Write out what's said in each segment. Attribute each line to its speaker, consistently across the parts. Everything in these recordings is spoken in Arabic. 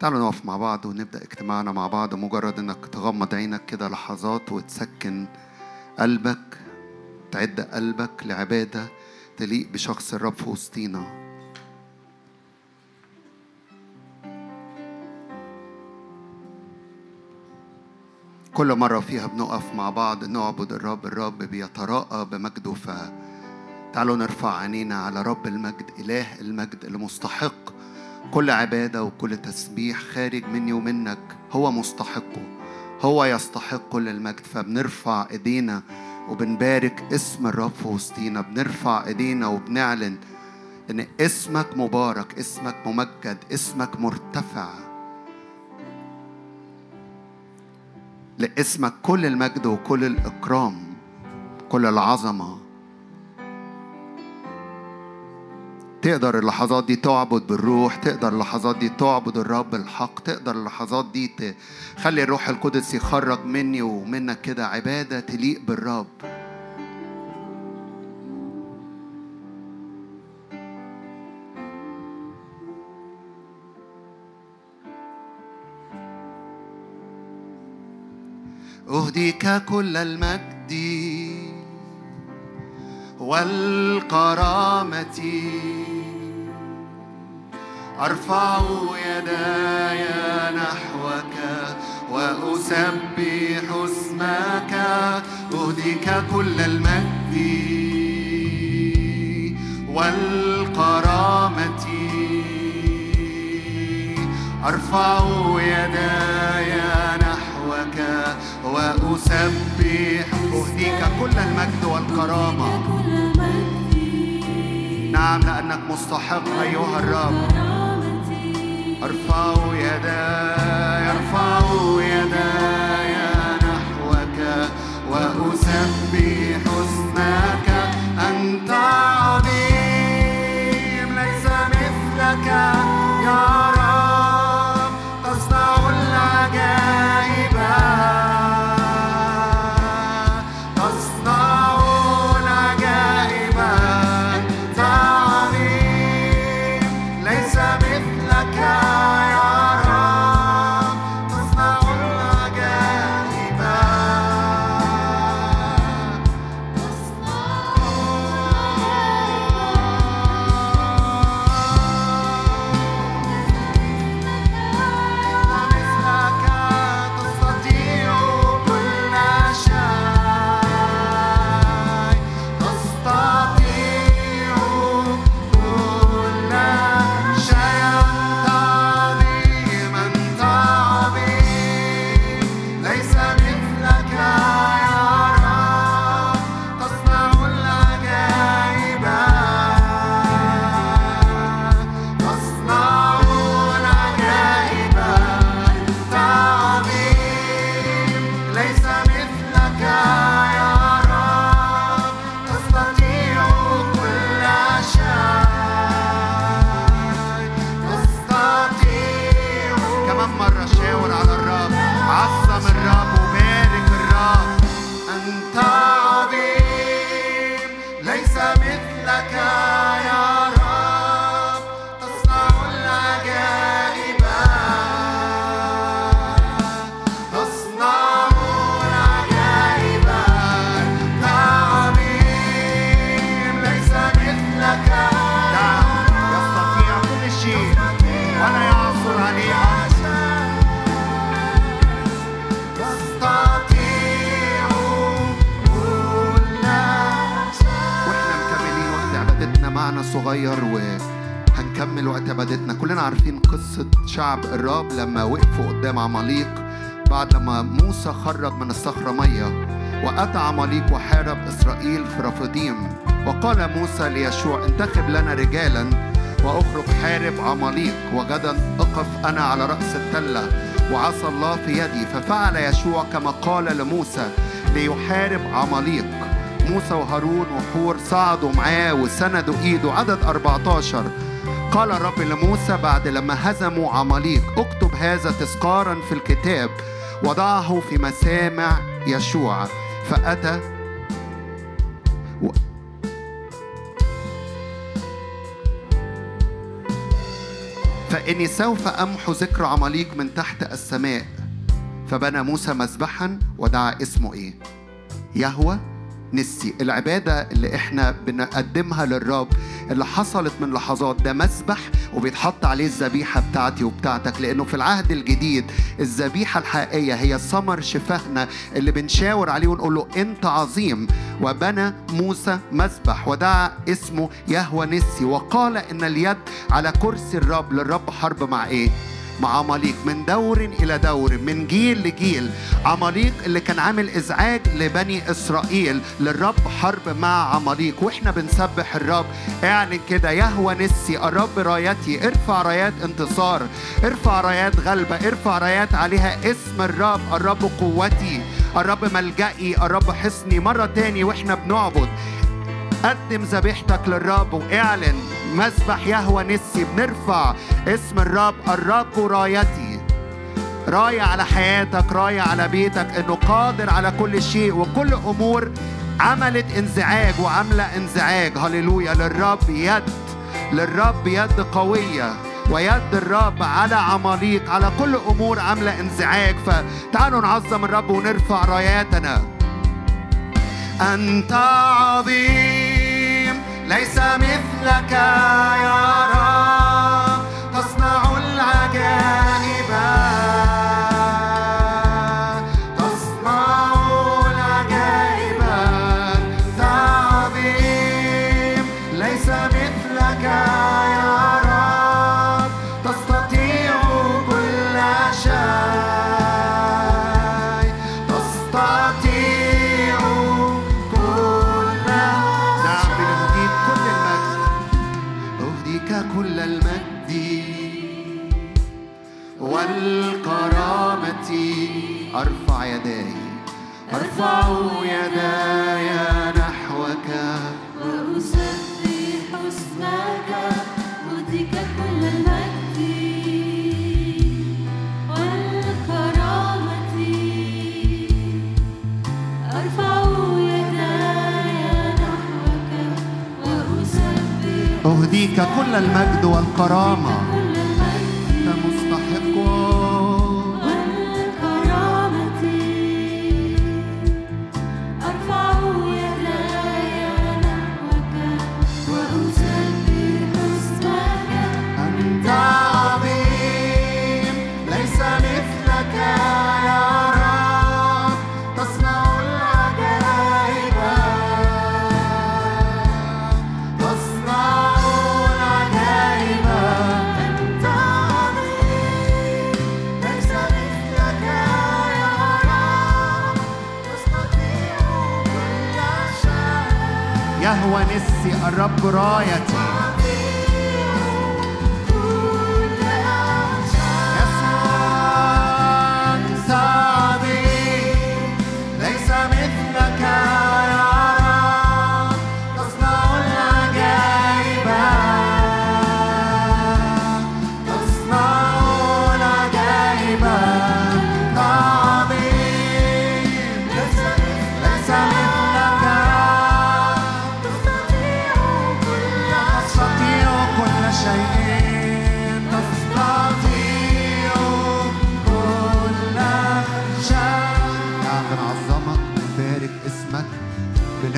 Speaker 1: تعالوا نقف مع بعض ونبدأ اجتماعنا مع بعض مجرد إنك تغمض عينك كده لحظات وتسكن قلبك تعد قلبك لعبادة تليق بشخص الرب في وسطينا. كل مرة فيها بنقف مع بعض نعبد الرب الرب بيتراءى بمجده ف تعالوا نرفع عينينا على رب المجد إله المجد المستحق. كل عبادة وكل تسبيح خارج مني ومنك هو مستحقه هو يستحق كل المجد فبنرفع إيدينا وبنبارك اسم الرب في وسطينا بنرفع إيدينا وبنعلن إن اسمك مبارك اسمك ممجد اسمك مرتفع. لاسمك كل المجد وكل الإكرام كل العظمة. تقدر اللحظات دي تعبد بالروح تقدر اللحظات دي تعبد الرب الحق تقدر اللحظات دي تخلي الروح القدس يخرج مني ومنك كده. عبادة تليق بالرب. أهديك كل المجد والكرامة. أرفع يداي نحوك وأسبح اسمك. أهديك كل المجد والكرامة. أرفع يداي نحوك وأسبح. أهديك كل المجد والكرامة. نعم لأنك مستحق أيها الرب. أرفع شعب الرب لما وقفوا قدام عماليق بعد لما موسى خرج من الصخرة مية وأتى عماليق وحارب إسرائيل في رفديم وقال موسى ليشوع انتخب لنا رجالا وأخرج حارب عماليق وغدا أقف أنا على رأس التلة وعصى الله في يدي. ففعل يشوع كما قال لموسى ليحارب عماليق. موسى وهارون وحور صعدوا معاه وسندوا إيده. عدد 14 قال الرب لموسى بعد لما هزموا عماليق اكتب هذا تذكارا في الكتاب وضعه في مسامع يشوع. فأتى و... فإني سوف أمحو ذكر عماليق من تحت السماء. فبنى موسى مذبحا ودعا اسمه إيه؟ يهوى. نسي. العبادة اللي إحنا بنقدمها للرب اللي حصلت من لحظات ده مسبح وبيتحط عليه الذبيحة بتاعتي وبتاعتك لأنه في العهد الجديد الذبيحة الحقيقية هي ثمر شفاهنا اللي بنشاور عليه ونقول له أنت عظيم. وبنى موسى مسبح ودعا اسمه يهوى نسي. وقال إن اليد على كرسي الرب للرب حرب مع إيه؟ مع عماليق من دور إلى دور من جيل لجيل. عماليق اللي كان عامل إزعاج لبني إسرائيل للرب حرب مع عماليق. وإحنا بنسبح الرب. اعلن كده يهوى نسي الرب رايتي. ارفع رايات انتصار. ارفع رايات غلبة. ارفع رايات عليها اسم الرب. الرب قوتي. الرب ملجئي. الرب حصني. مرة تاني وإحنا بنعبد. قدم ذبيحتك للرب واعلن. مسبح يهوى نسي بنرفع اسم الرب الرب رايتي. راية على حياتك راية على بيتك إنه قادر على كل شيء وكل أمور عملت انزعاج وعاملة انزعاج. هللويا. للرب يد للرب يد قوية ويد الرب على عماليق على كل أمور عاملة انزعاج. فتعالوا نعظم الرب ونرفع راياتنا. أنت عظيم. ليس مثلك يا رب. أهديك كل المجد والكرامة.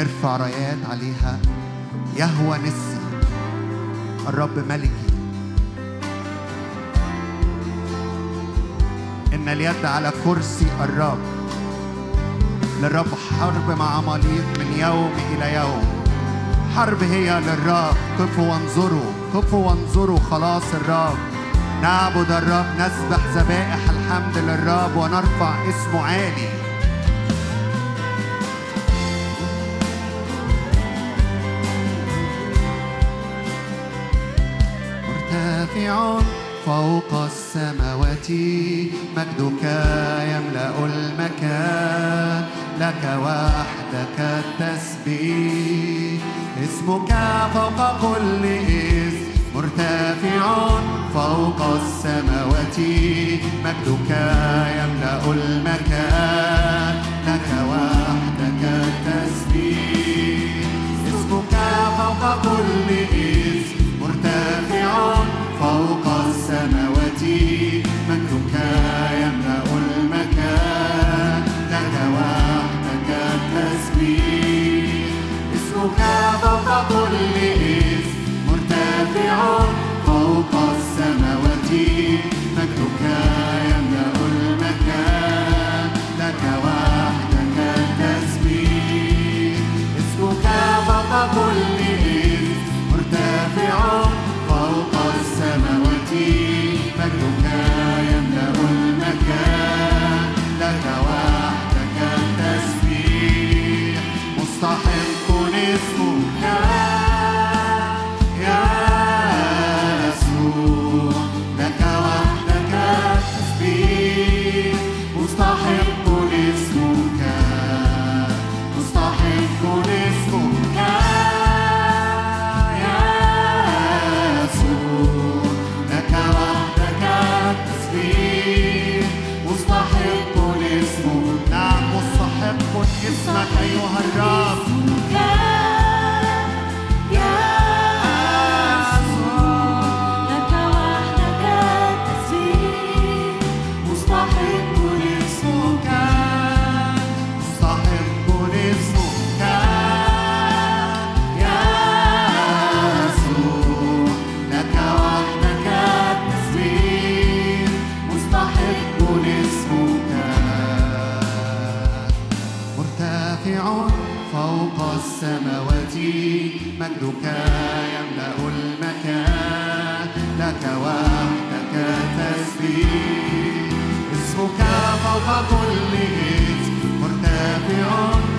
Speaker 1: بنرفع رايات عليها. يهوى نسي الرب ملكي. إن اليد على كرسي الرب. للرب حرب مع عماليق من يوم إلى يوم. حرب هي للرب. قفوا وانظروا قفوا وانظروا خلاص الرب. نعبد الرب نسبح ذبائح الحمد للرب ونرفع اسمه عالي. فوق السماوات مجدك يملأ المكان لك وحدك التسبيح. اسمك فوق كل اسم مرتفع فوق السماوات مجدك يملأ المكان لك وحدك التسبيح. اسمك فوق كل اسم السماوات مجدك يملأ المكان لك وحدك التسبيح. اسمك فوق كل اسم مرتفع فوق السماوات مجدك فوق كل مرتفع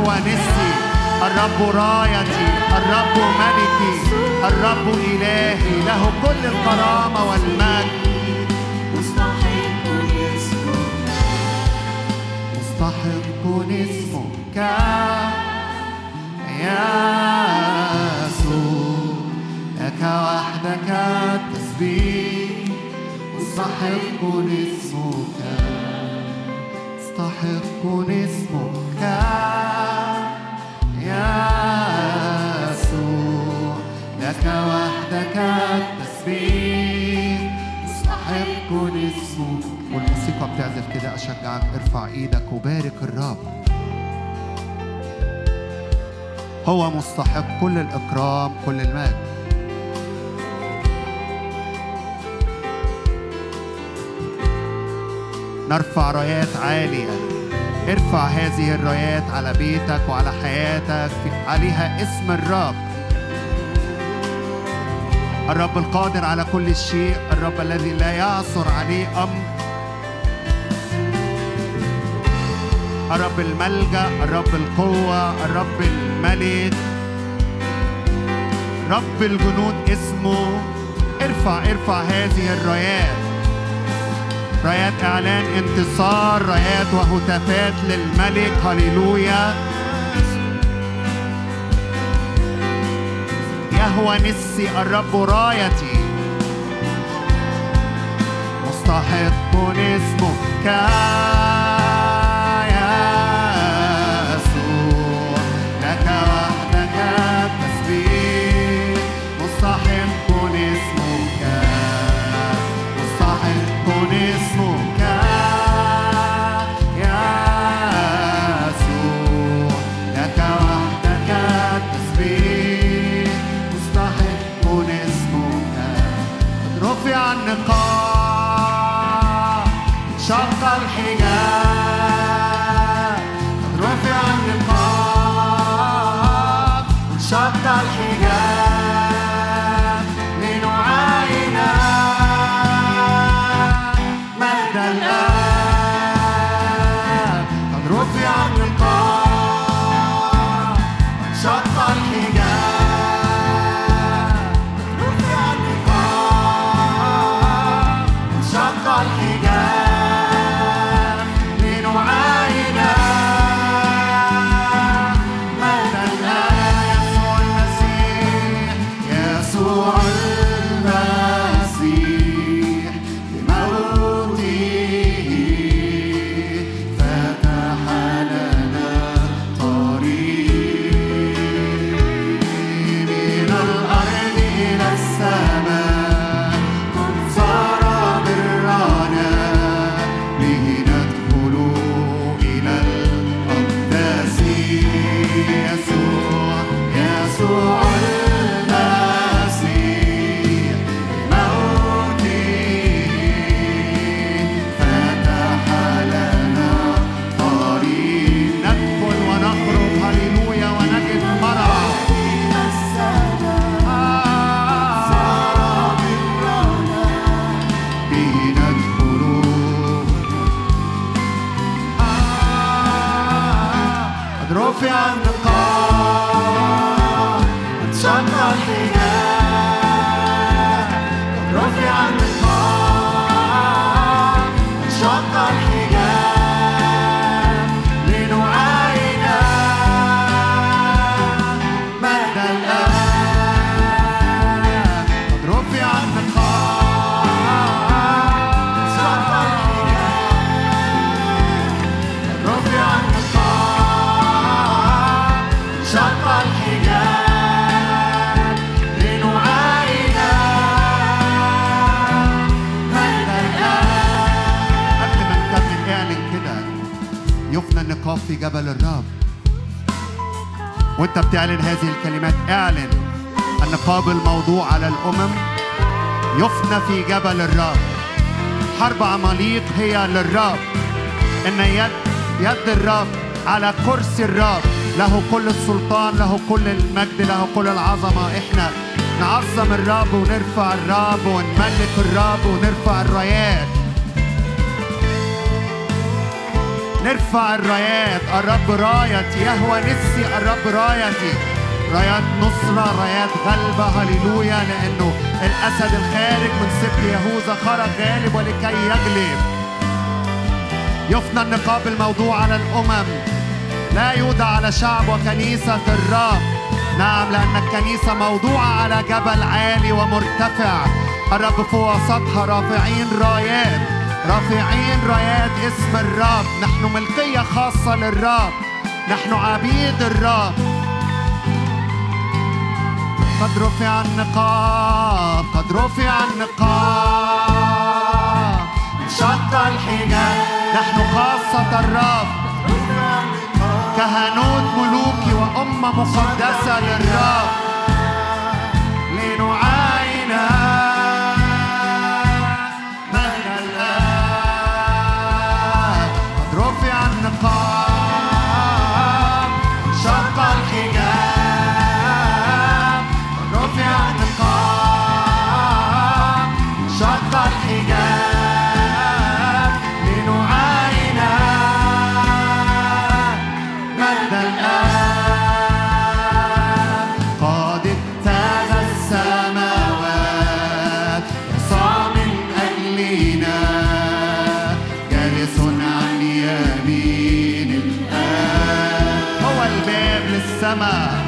Speaker 1: يهوى نسي. الرب رايتي الرب ملكي الرب إلهي. له كل الكرامة والمجد.
Speaker 2: مستحق اسمك
Speaker 1: يا يسوع لك وحدك التسبيح. مستحق اسمك. مستحق اسمك يا يسوع لك وحدك التسبيح. مستحق اسمك. والموسيقى بتعزف كده. أشجعك. ارفع إيدك وبارك الرب. هو مستحق كل الإكرام كل المجد. نرفع رايات عالية. ارفع هذه الرايات على بيتك وعلى حياتك. عليها اسم الرب. الرب القادر على كل شيء. الرب الذي لا يعثر عليه أمر. الرب الملجأ. الرب القوة. الرب الملك. رب الجنود اسمه. ارفع ارفع هذه الرايات. رايات إعلان انتصار رايات وهتافات للملك هللويا. يهوى نسي الرب رايتي. مستحق اسمك قد رفع بتعلن هذه الكلمات اعلن النقاب الموضوع على الأمم يفنى في جبل الرب حرب عماليق هي للرب إن يد يد الرب على كرسي الرب له كل السلطان له كل المجد له كل العظمة. إحنا نعظم الرب ونرفع الرب ونملك الرب ونرفع الرايات نرفع الرايات الرب رايتي يهوى نفسي الرب رايتي رايات نصرة رايات غلبة هللويا لأنه الأسد الخارج من سبط يهوذا خرج غالب ولكي يغلب. يفنى النقاب الموضوع على الأمم. لا يوضع على شعب وكنيسة الرب نعم لأن الكنيسة موضوعة على جبل عالي ومرتفع. الرب في وسطها رافعين رايات. رافعين رايات اسم الرب. نحن ملكية خاصة للرب. نحن عبيد الرب. قد رفع النقاب قد رفع النقاب. انشق الحجاب. نحن خاصة الرب. كهنوت ملوكي وأمة مقدسة للرب. الباب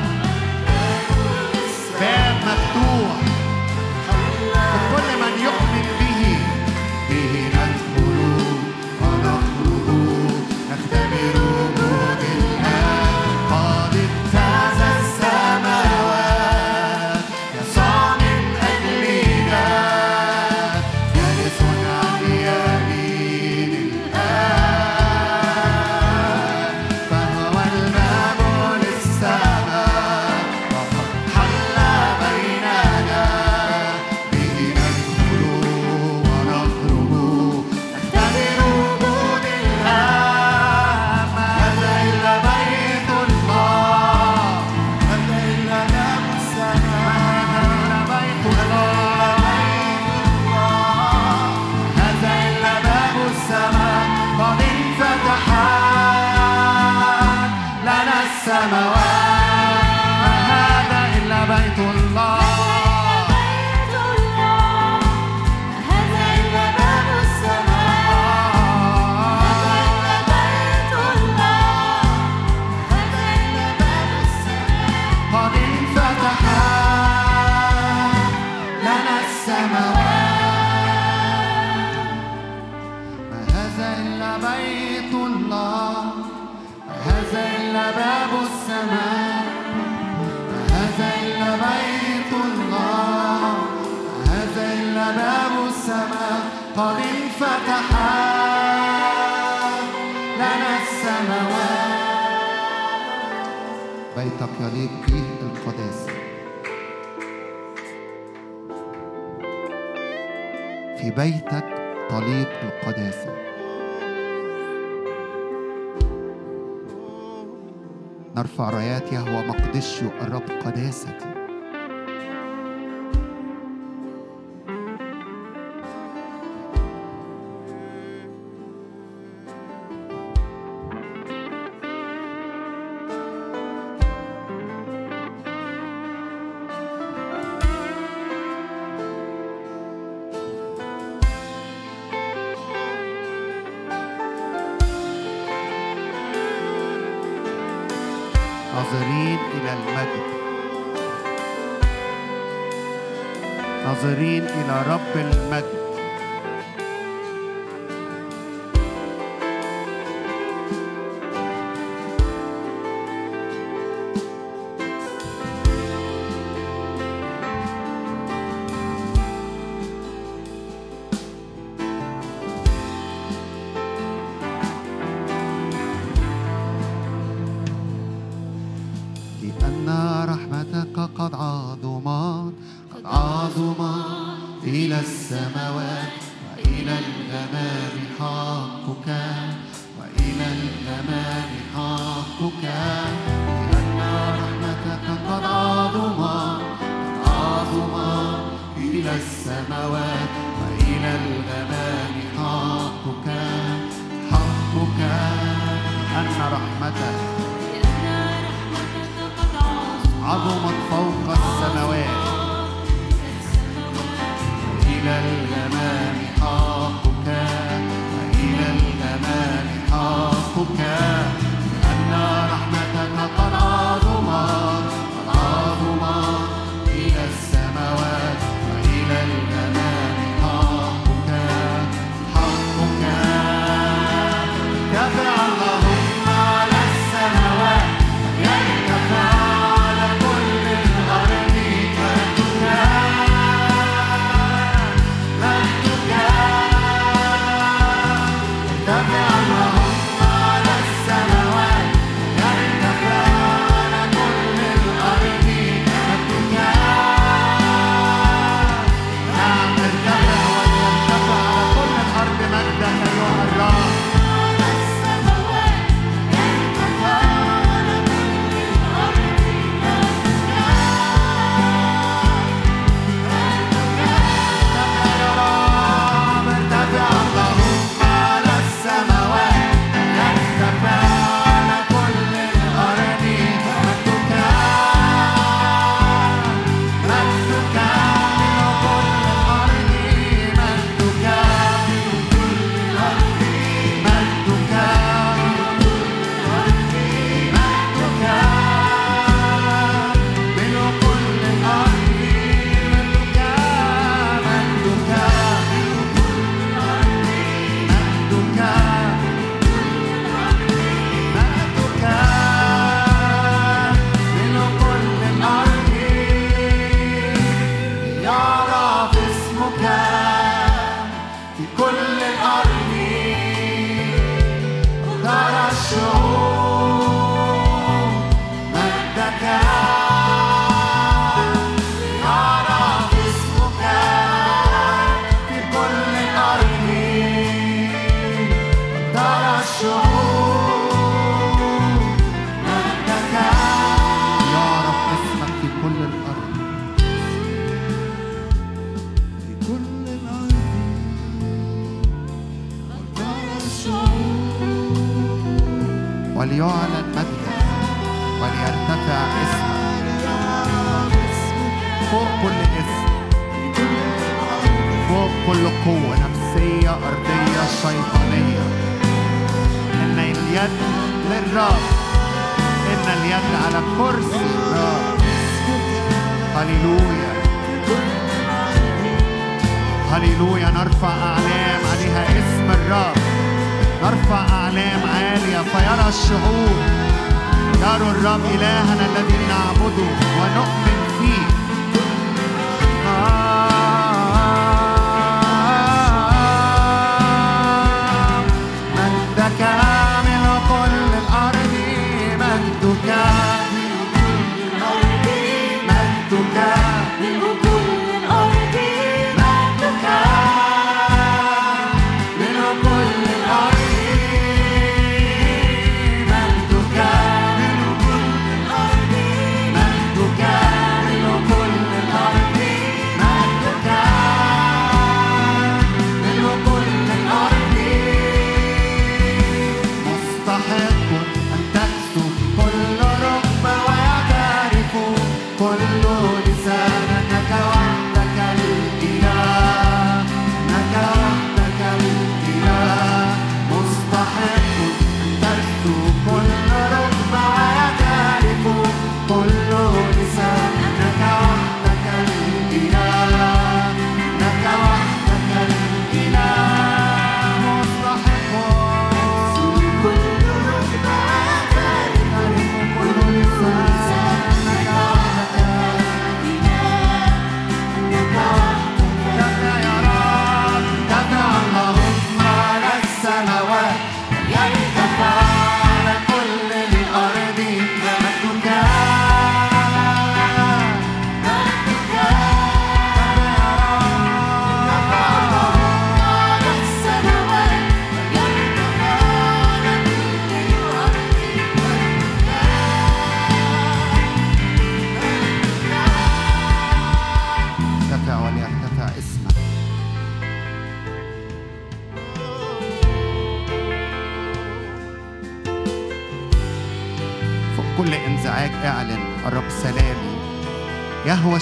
Speaker 1: بيت الله.
Speaker 2: هذا باب السماء. هذا بيت الله. هذا باب السماء.
Speaker 1: قد انفتح لنا السماوات. بيتك يليق به القداسه في بيتك تليق القداسه نرفع رايات يهوى مقدسه الرب قداستي وليرتفع اسمك فوق كل اسم. فوق كل قوة نفسية أرضية شيطانية. إن اليد للرب. إن اليد على كرسي الرب. هللويا. هللويا. نرفع أعلام عليها اسم الرب. نرفع أعلام عالية فيرى الشعوب يروا الرب إلهنا الذي نعبده ونؤمن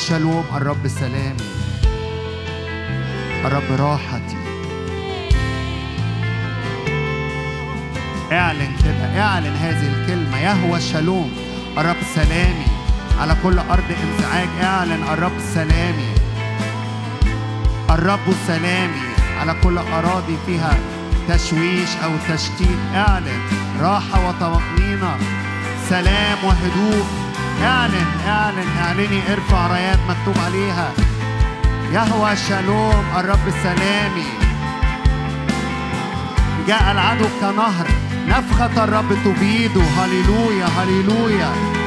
Speaker 1: شالوم الرب سلامي الرب راحتي. اعلن كده اعلن هذه الكلمة. يهوى شالوم الرب سلامي. على كل أرض انزعاج اعلن الرب سلامي. الرب سلامي. على كل أراضي فيها تشويش أو تشتيت اعلن. راحة وطمأنينة. سلام وهدوء. اعلن اعلن اعلني ارفع رايات مكتوب عليها. يهوى شالوم الرب سلامي جاء العدو كنهر نفخة الرب تبيده. هللويا هللويا.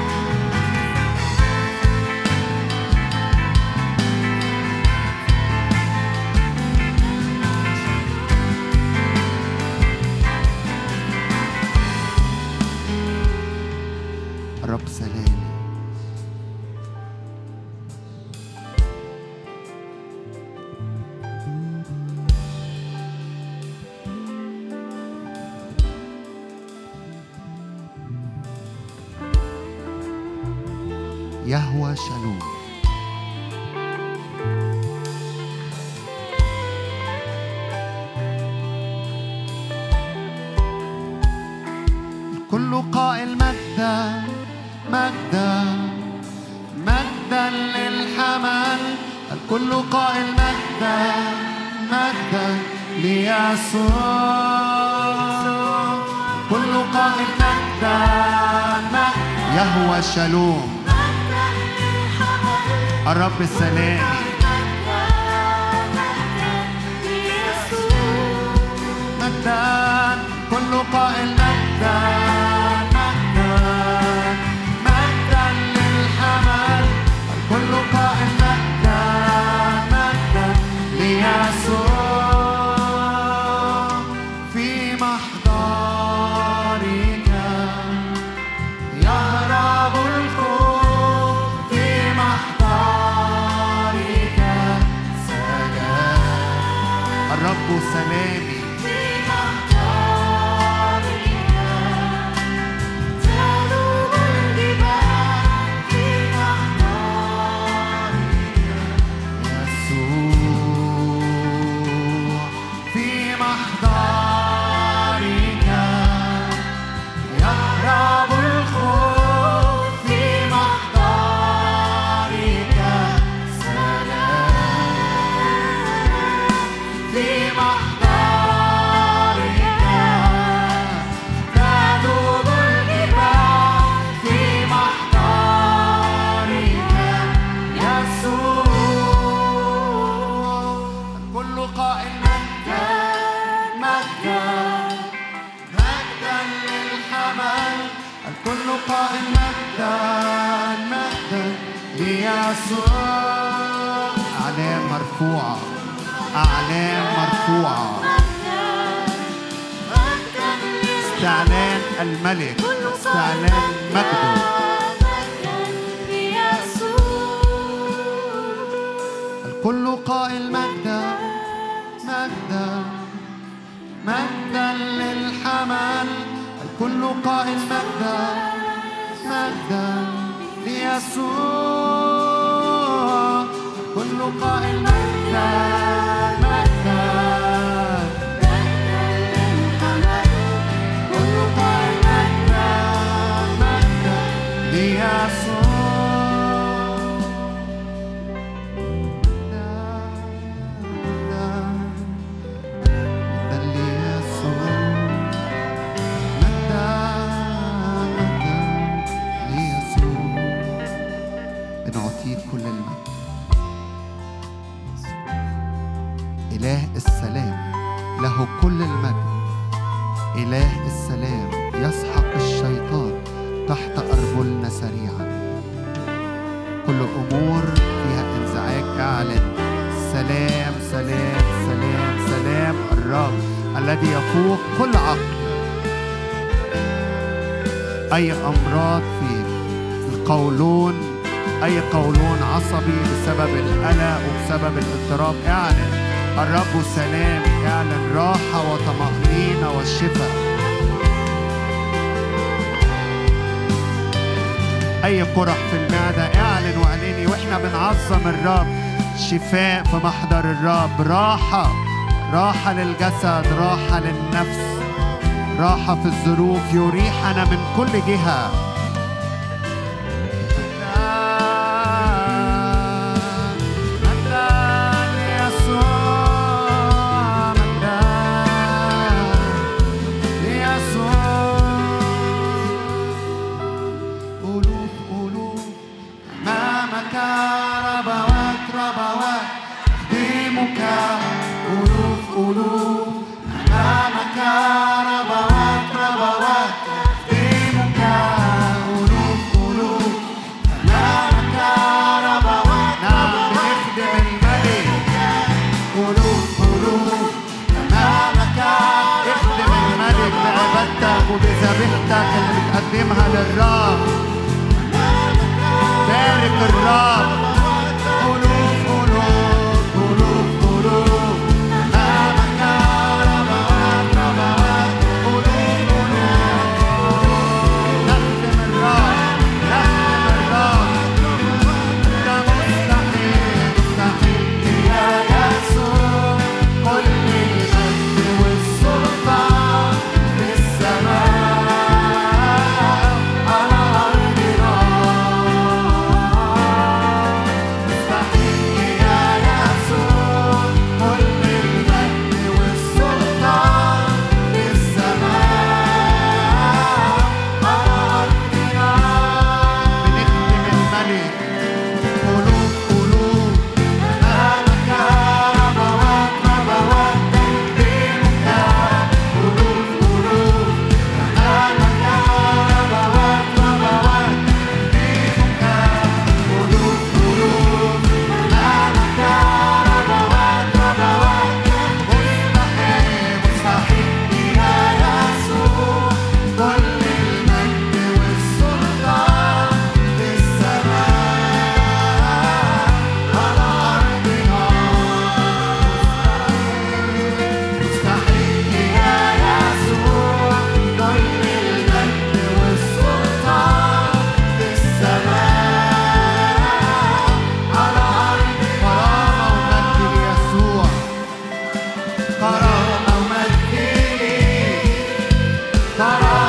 Speaker 1: شالوم الرب السلامي أعلام مرفوعة استعلان الملك استعلان مجده. الكل قائل مجدا مجدا مجدا للحمل. الكل قائل مجدا. مجدا ليسوع الكل قائل مجدا له كل المجد. إله السلام يسحق الشيطان تحت أرجلنا سريعا. كل أمور فيها انزعاج أعلن. سلام سلام سلام سلام الرب الذي يفوق كل عقل. أي أمراض في القولون أي قولون عصبي بسبب القلق وبسبب الاضطراب أعلن. الرب سلام اعلن راحة وطمأنينة والشفاء. أي قرح في المعدة اعلن واعلني وإحنا بنعظم الرب. شفاء في محضر الرب. راحة راحة للجسد راحة للنفس راحة في الظروف يريحنا من كل جهة.
Speaker 3: Bye.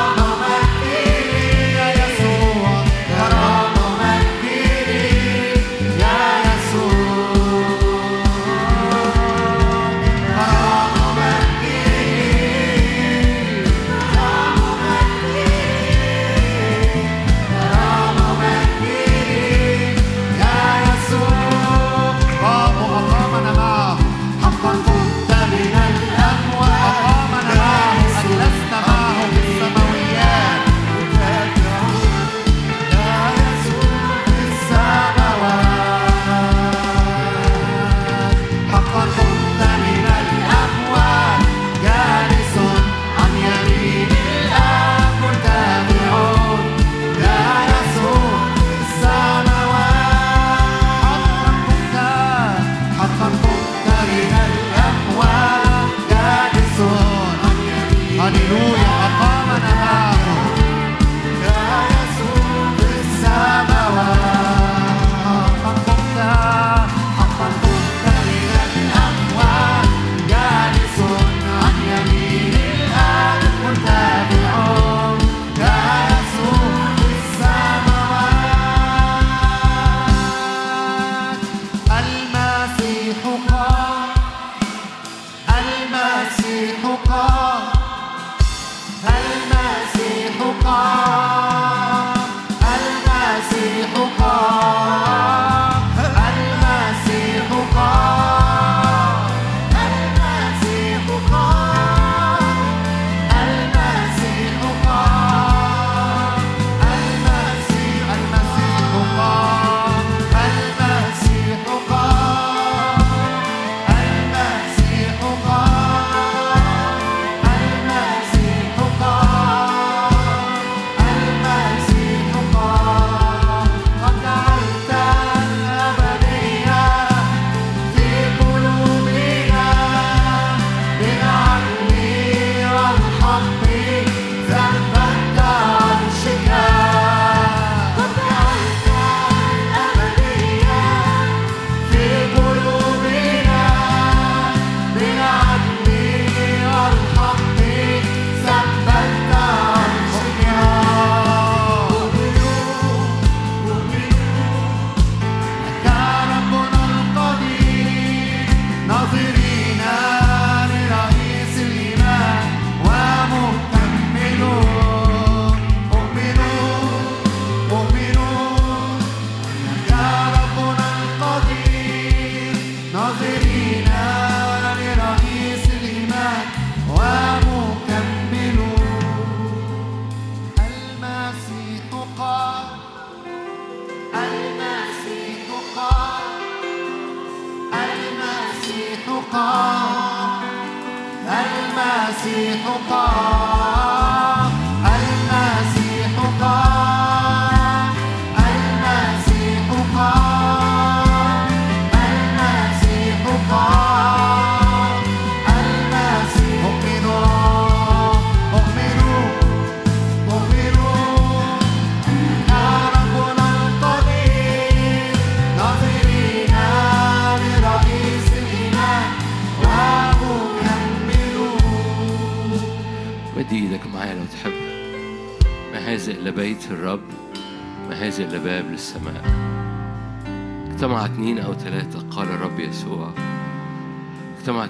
Speaker 3: no carro.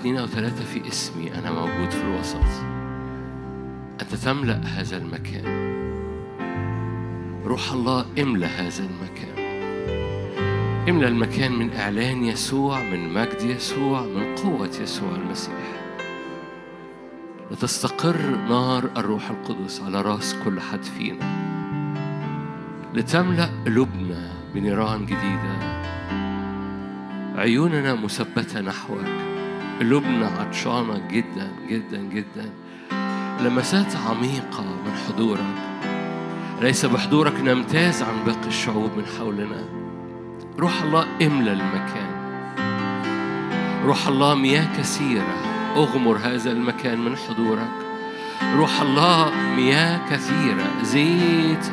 Speaker 3: اثنين أو ثلاثة في اسمي أنا موجود في الوسط. أنت تملأ هذا المكان. روح الله املأ هذا المكان. املأ المكان من إعلان يسوع من مجد يسوع من قوة يسوع المسيح. لتستقر نار الروح القدس على راس كل حد فينا. لتملأ قلوبنا بنيران جديدة. عيوننا مثبتة نحوك. قلوبنا عطشانة جدا جدا جدا. لمسات عميقة من حضورك ليس بحضورك نمتاز عن باقي الشعوب من حولنا. روح الله املى المكان. روح الله مياه كثيرة أغمر هذا المكان من حضورك. روح الله مياه كثيرة زيت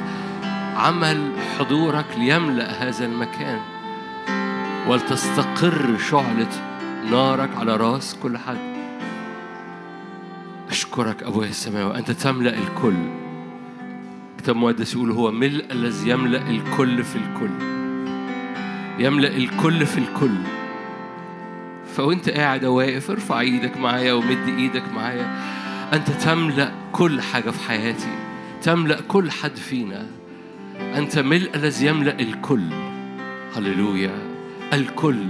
Speaker 3: عمل حضورك ليملأ هذا المكان. ولتستقر شعلة نارك على راس كل حد. أشكرك أبويا السماوي أنت تملأ الكل. كتاب مقدس يقول هو ملء الذي يملأ الكل في الكل. يملأ الكل في الكل. فوأنت قاعد واقف ارفع إيدك معايا ومد إيدك معايا. أنت تملأ كل حاجة في حياتي. تملأ كل حد فينا. أنت ملء الذي يملأ الكل. هللويا. الكل.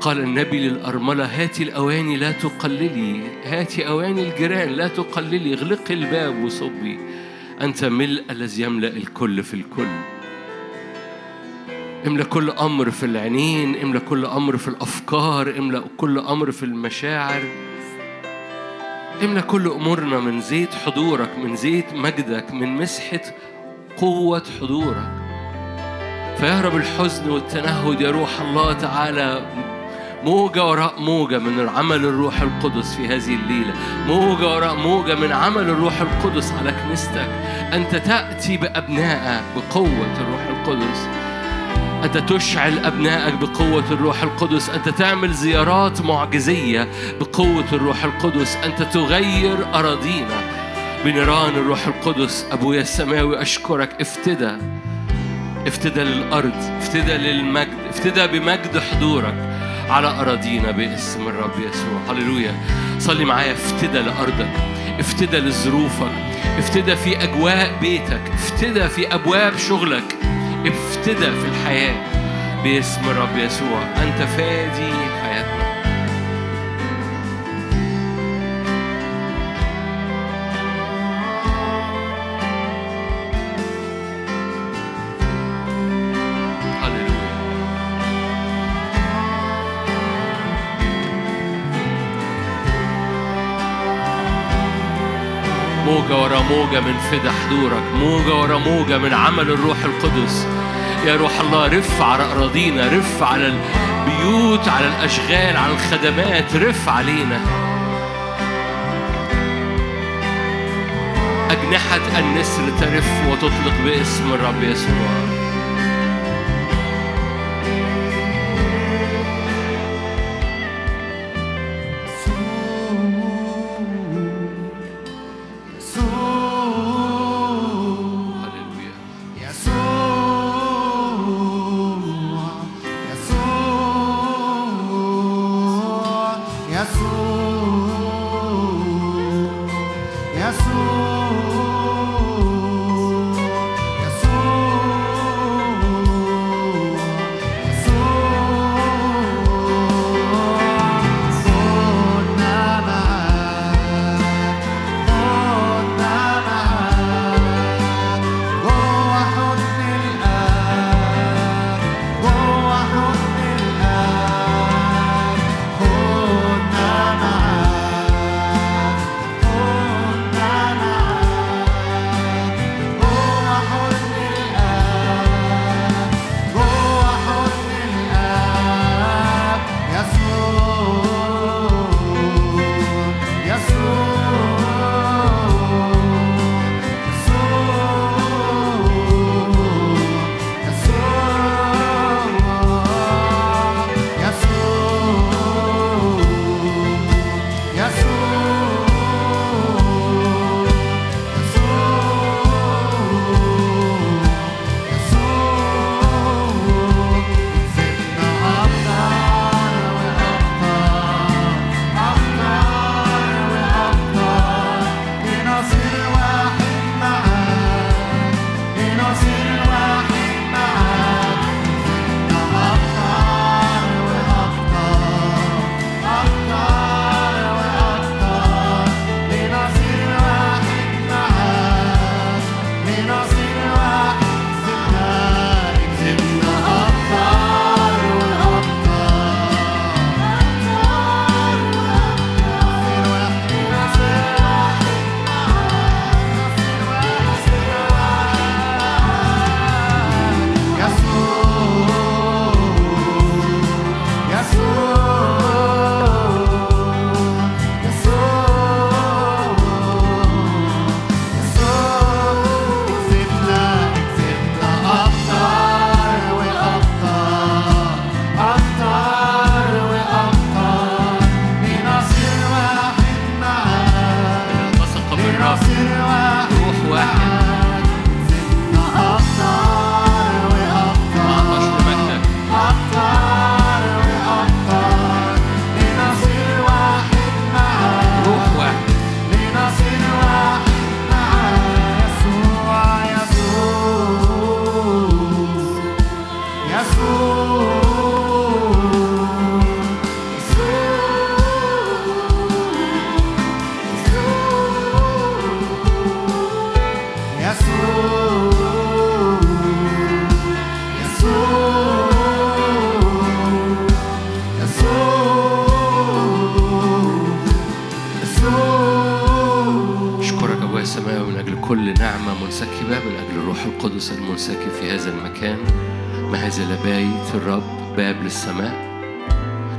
Speaker 3: قال النبي للأرملة هاتي الأواني لا تقللي هاتي أواني الجيران لا تقللي اغلقي الباب وصبي. أنت ملء الذي يملأ الكل في الكل. املى كل أمر في العينين املى كل أمر في الأفكار املى كل أمر في المشاعر. املى كل أمورنا من زيت حضورك من زيت مجدك من مسحة قوة حضورك. فيهرب الحزن والتنهد يا روح الله تعالى موجة وراء موجة من عمل الروح القدس في هذه الليلة. موجة وراء موجة من عمل الروح القدس على كنيستك. أنت تأتي بأبنائك بقوة الروح القدس. أنت تشعل أبنائك بقوة الروح القدس. أنت تعمل زيارات معجزية بقوة الروح القدس. أنت تغير أراضينا بنيران الروح القدس. أبويا السماوي أشكرك. افتدى. افتدى للأرض. افتدى للمجد. افتدى بمجد حضورك. على أراضينا باسم الرب يسوع. هللويا. صلي معايا. افتدى لأرضك.
Speaker 1: افتدى لظروفك. افتدى في أجواء بيتك. افتدى في أبواب شغلك. افتدى في الحياة باسم الرب يسوع. أنت فادي موجة ورا موجة من فدا حضورك موجة ورا موجة من عمل الروح القدس. يا روح الله رف على أراضينا رف على البيوت على الأشغال على الخدمات رف علينا. أجنحة النسر ترف وتطلق باسم الرب يسوع.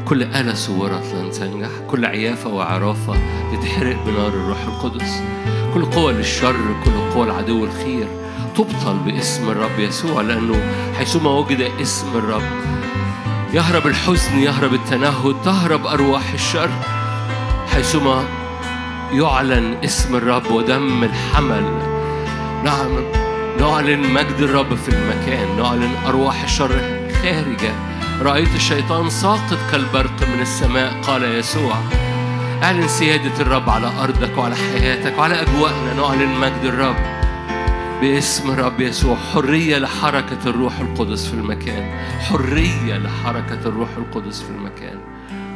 Speaker 1: كل آلة صورت لن تنجح كل عيافة وعرافة تتحرق بنار الروح القدس كل قوة للشر كل قوة العدو الخير. تبطل باسم الرب يسوع لأنه حيثما وجد اسم الرب يهرب الحزن يهرب التنهد تهرب أرواح الشر. حيثما يعلن اسم الرب ودم الحمل نعم نعلن مجد الرب في المكان نعلن أرواح الشر خارجة. رأيت الشيطان ساقط كالبرق من السماء قال يسوع
Speaker 3: أعلن سيادة الرب على أرضك وعلى حياتك وعلى أجواءنا نعلن مجد الرب. باسم الرب يسوع حرية لحركة الروح القدس في المكان حرية لحركة الروح القدس في المكان.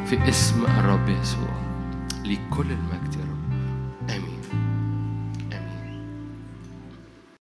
Speaker 3: في اسم الرب يسوع لكل المجد